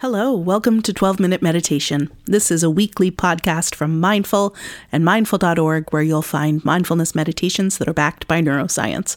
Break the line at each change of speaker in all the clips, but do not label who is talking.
Hello, welcome to 12 Minute Meditation. This is a weekly podcast from Mindful and mindful.org where you'll find mindfulness meditations that are backed by neuroscience.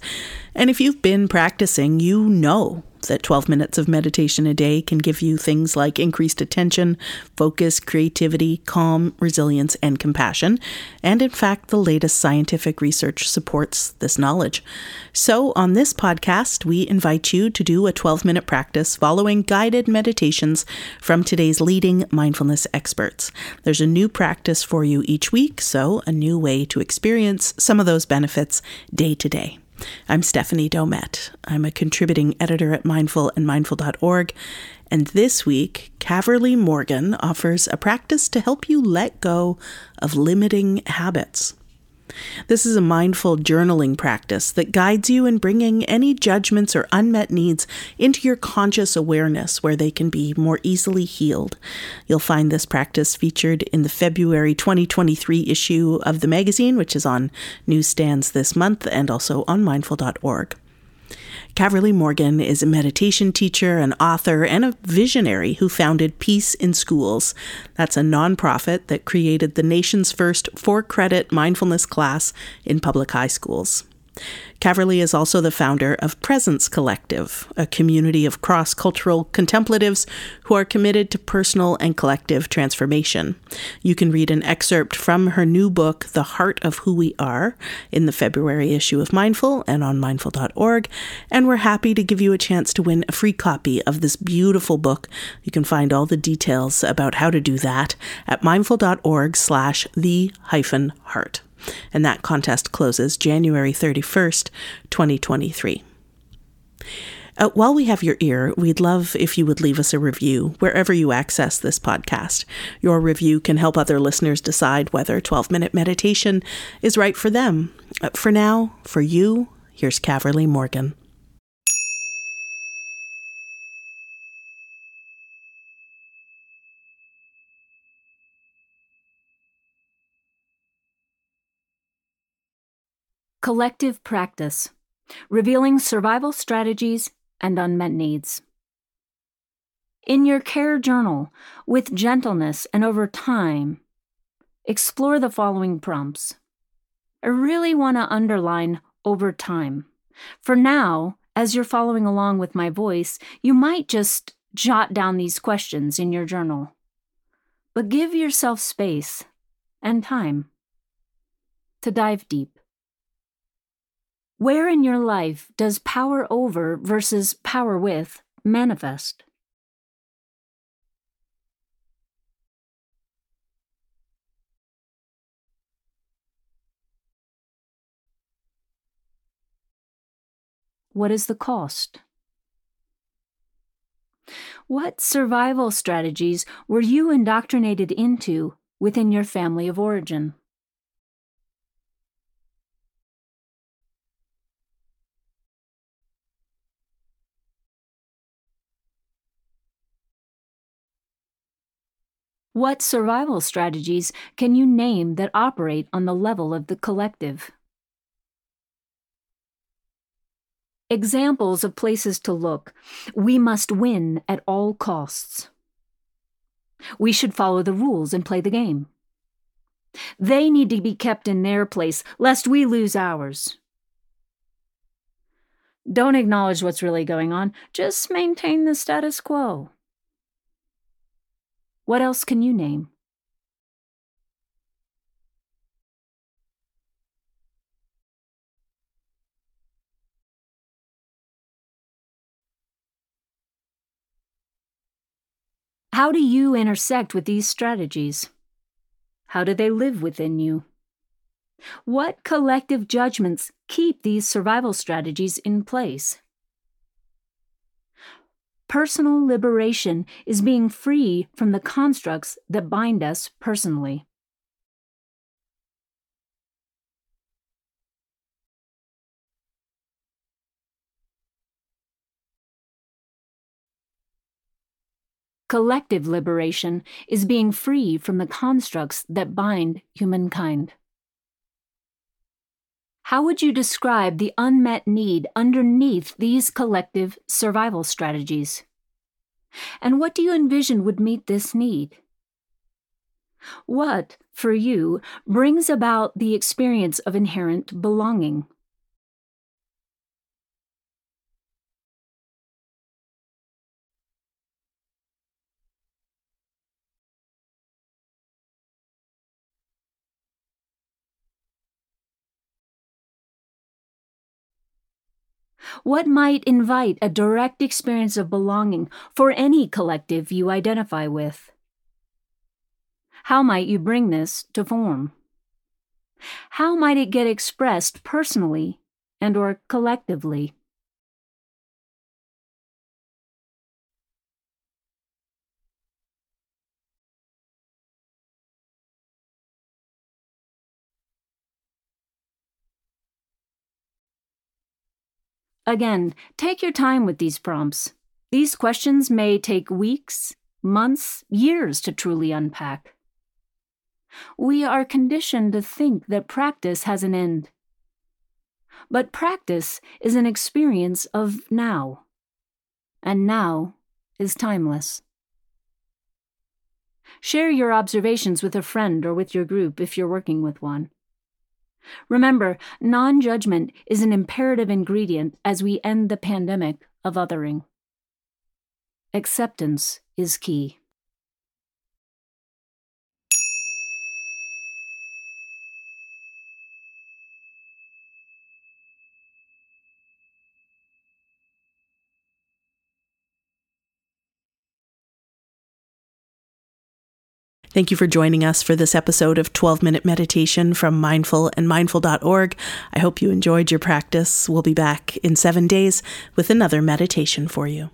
And if you've been practicing, you know that 12 minutes of meditation a day can give you things like increased attention, focus, creativity, calm, resilience, and compassion. And in fact, the latest scientific research supports this knowledge. So, on this podcast, we invite you to do a 12 minute practice following guided meditations from today's leading mindfulness experts. There's a new practice for you each week, so a new way to experience some of those benefits day to day. I'm Stephanie Domet. I'm a contributing editor at Mindful and Mindful.org. And this week, Caverly Morgan offers a practice to help you let go of limiting habits. This is a mindful journaling practice that guides you in bringing any judgments or unmet needs into your conscious awareness where they can be more easily healed. You'll find this practice featured in the February 2023 issue of the magazine, which is on newsstands this month and also on mindful.org. Caverly Morgan is a meditation teacher, an author, and a visionary who founded Peace in Schools. That's a nonprofit that created the nation's first for credit mindfulness class in public high schools. Caverly is also the founder of Presence Collective, a community of cross cultural contemplatives who are committed to personal and collective transformation. You can read an excerpt from her new book, The Heart of Who We Are, in the February issue of Mindful and on mindful.org. And we're happy to give you a chance to win a free copy of this beautiful book. You can find all the details about how to do that at mindful.org slash the hyphen heart and that contest closes January 31st, 2023. Uh, while we have your ear, we'd love if you would leave us a review wherever you access this podcast. Your review can help other listeners decide whether 12 minute meditation is right for them. Uh, for now, for you, here's Caverly Morgan.
Collective practice, revealing survival strategies and unmet needs. In your care journal, with gentleness and over time, explore the following prompts. I really want to underline over time. For now, as you're following along with my voice, you might just jot down these questions in your journal. But give yourself space and time to dive deep. Where in your life does power over versus power with manifest? What is the cost? What survival strategies were you indoctrinated into within your family of origin? What survival strategies can you name that operate on the level of the collective? Examples of places to look. We must win at all costs. We should follow the rules and play the game. They need to be kept in their place, lest we lose ours. Don't acknowledge what's really going on, just maintain the status quo. What else can you name? How do you intersect with these strategies? How do they live within you? What collective judgments keep these survival strategies in place? Personal liberation is being free from the constructs that bind us personally. Collective liberation is being free from the constructs that bind humankind. How would you describe the unmet need underneath these collective survival strategies? And what do you envision would meet this need? What, for you, brings about the experience of inherent belonging? What might invite a direct experience of belonging for any collective you identify with? How might you bring this to form? How might it get expressed personally and or collectively? Again, take your time with these prompts. These questions may take weeks, months, years to truly unpack. We are conditioned to think that practice has an end. But practice is an experience of now, and now is timeless. Share your observations with a friend or with your group if you're working with one. Remember, non judgment is an imperative ingredient as we end the pandemic of othering. Acceptance is key.
Thank you for joining us for this episode of 12 Minute Meditation from Mindful and Mindful.org. I hope you enjoyed your practice. We'll be back in seven days with another meditation for you.